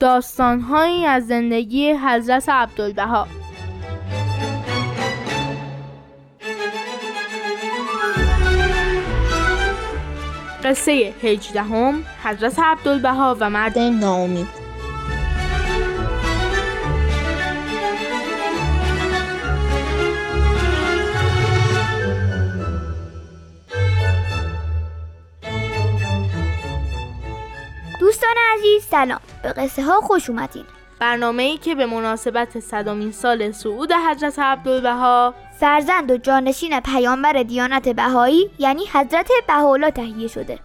داستانهایی از زندگی حضرت عبدالبها. قصه هجدهم حضرت عبدالبها و مرد ناامید. دوستان عزیز سلام. به قصه ها خوش اومدین. برنامه ای که به مناسبت صدامین سال صعود حضرت عبدالبها فرزند و جانشین پیامبر دیانت بهایی یعنی حضرت بهاءالله تهیه شده.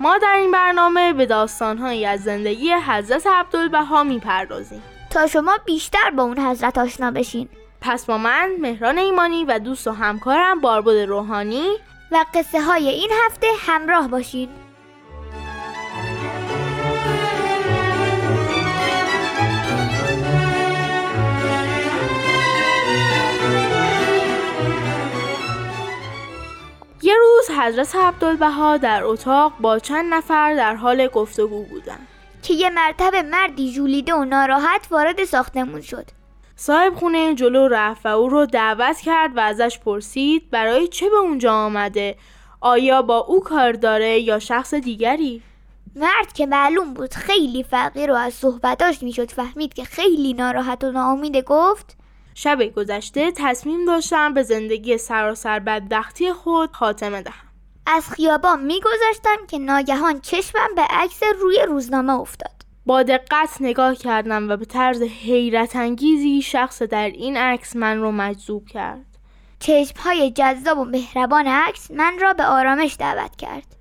ما در این برنامه به داستانهایی از زندگی حضرت عبدالبها می‌پردازیم. تا شما بیشتر با اون حضرت آشنا بشین. پس با من مهران ایمانی و دوست و همکارم باربد روحانی. و قصه های این هفته همراه باشین. حضرت عبدالبها در اتاق با چند نفر در حال گفتگو بودند. که یه مرتبه مردی جولیده و ناراحت وارد ساختمون شد. صاحب خونه جلو رفت و او رو دعوت کرد و ازش پرسید برای چه به اونجا آمده؟ آیا با او کار داره یا شخص دیگری؟ مرد که معلوم بود خیلی فقیر و از صحبتاش می‌شد فهمید که خیلی ناراحت و ناامیده گفت شب گذشته تصمیم داشتم به زندگی سراسر بدبختی خود خاتمه دهم. از خیابان میگذاشتم که ناگهان چشمم به عکس روی روزنامه افتاد. با دقت نگاه کردم و به طرز حیرت انگیزی شخص در این عکس من رو مجذوب کرد. چشم های جذاب و مهربان عکس من را به آرامش دعوت کرد.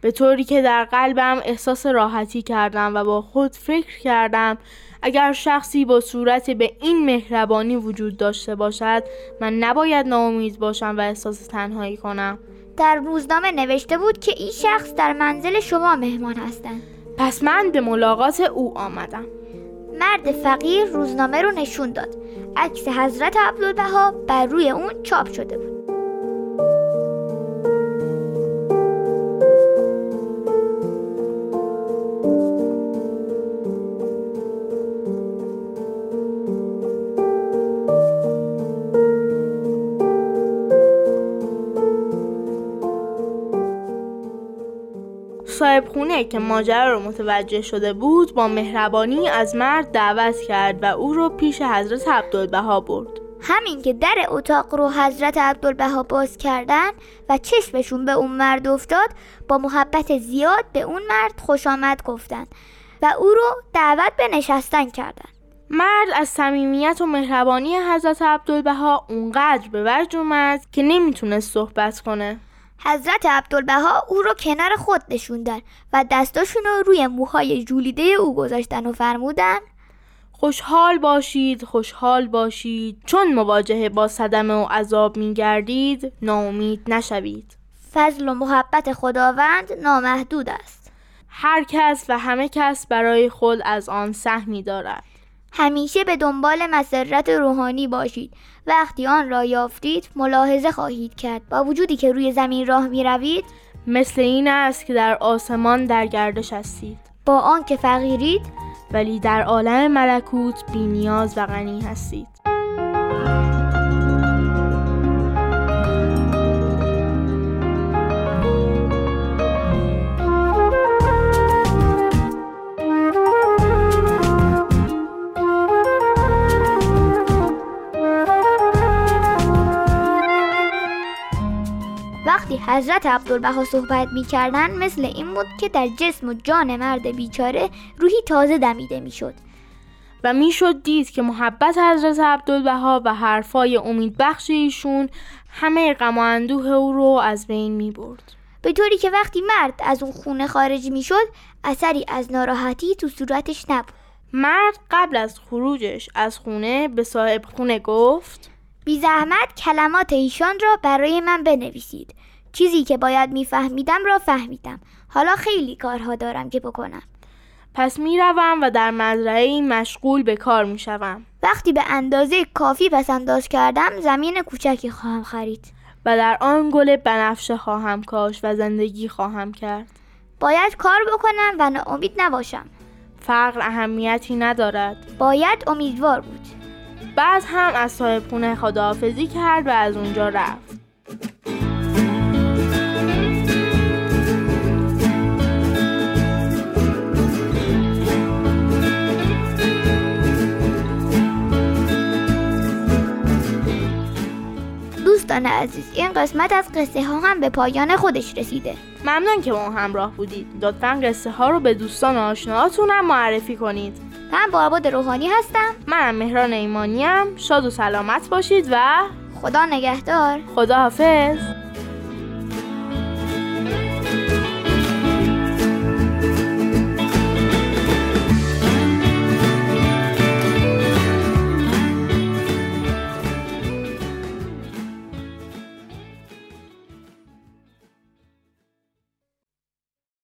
به طوری که در قلبم احساس راحتی کردم و با خود فکر کردم اگر شخصی با صورت به این مهربانی وجود داشته باشد من نباید ناامید باشم و احساس تنهایی کنم. در روزنامه نوشته بود که این شخص در منزل شما مهمان هستند. پس من به ملاقات او آمدم. مرد فقیر روزنامه رو نشون داد. عکس حضرت عبدالبها بر روی اون چاپ شده بود. صاحب خونه که ماجرا رو متوجه شده بود با مهربانی از مرد دعوت کرد و او رو پیش حضرت عبدالبها برد. همین که در اتاق رو حضرت عبدالبها باز کردن و چشمشون به اون مرد افتاد با محبت زیاد به اون مرد خوش آمد گفتن و او رو دعوت به نشستن کردن. مرد از صمیمیت و مهربانی حضرت عبدالبها اونقدر به وجد اومد که نمی‌تونست صحبت کنه. حضرت عبدالبها او رو کنار خود نشوندن و دستاشون رو روی موهای جولیده او گذاشتن و فرمودن خوشحال باشید خوشحال باشید. چون مواجهه با صدمه و عذاب می گردید ناامید نشوید. فضل و محبت خداوند نامحدود است. هر کس و همه کس برای خود از آن سهمی دارد. همیشه به دنبال مسرت روحانی باشید. وقتی آن را یافتید ملاحظه خواهید کرد. با وجودی که روی زمین راه می روید مثل این است که در آسمان در گردش هستید. با آنکه فقیرید ولی در عالم ملکوت بی نیاز و غنی هستید. وقتی حضرت عبدالبها صحبت می‌کردن مثل این بود که در جسم و جان مرد بیچاره روحی تازه دمیده می‌شد و می‌شد دید که محبت حضرت عبدالبها و حرفای امید بخش ایشون همه غم و اندوه او رو از بین می برد. به طوری که وقتی مرد از اون خونه خارج می شد اثری از ناراحتی تو صورتش نبود مرد قبل از خروجش از خونه به صاحب خونه گفت بی زحمت کلمات ایشان را برای من بنویسید. چیزی که باید میفهمیدم را فهمیدم. حالا خیلی کارها دارم که بکنم. پس می‌روم و در مزرعه مشغول به کار می‌شوم. وقتی به اندازه کافی پس انداز کردم زمین کوچکی خواهم خرید. و در آن گل بنفشه خواهم کاش و زندگی خواهم کرد. باید کار بکنم و ناامید نباشم. فقر اهمیتی ندارد. باید امیدوار بود. بعد هم از صاحب خونه خداحافظی کرد و از اونجا رفت. دوستان عزیز این قسمت از قصه ها هم به پایان خودش رسیده. ممنون که ما همراه بودید. لطفا قصه ها رو به دوستان و آشناهاتونم معرفی کنید. من باباد روحانی هستم. منم مهران ایمانیم. شاد و سلامت باشید و خدا نگهدار. خداحافظ.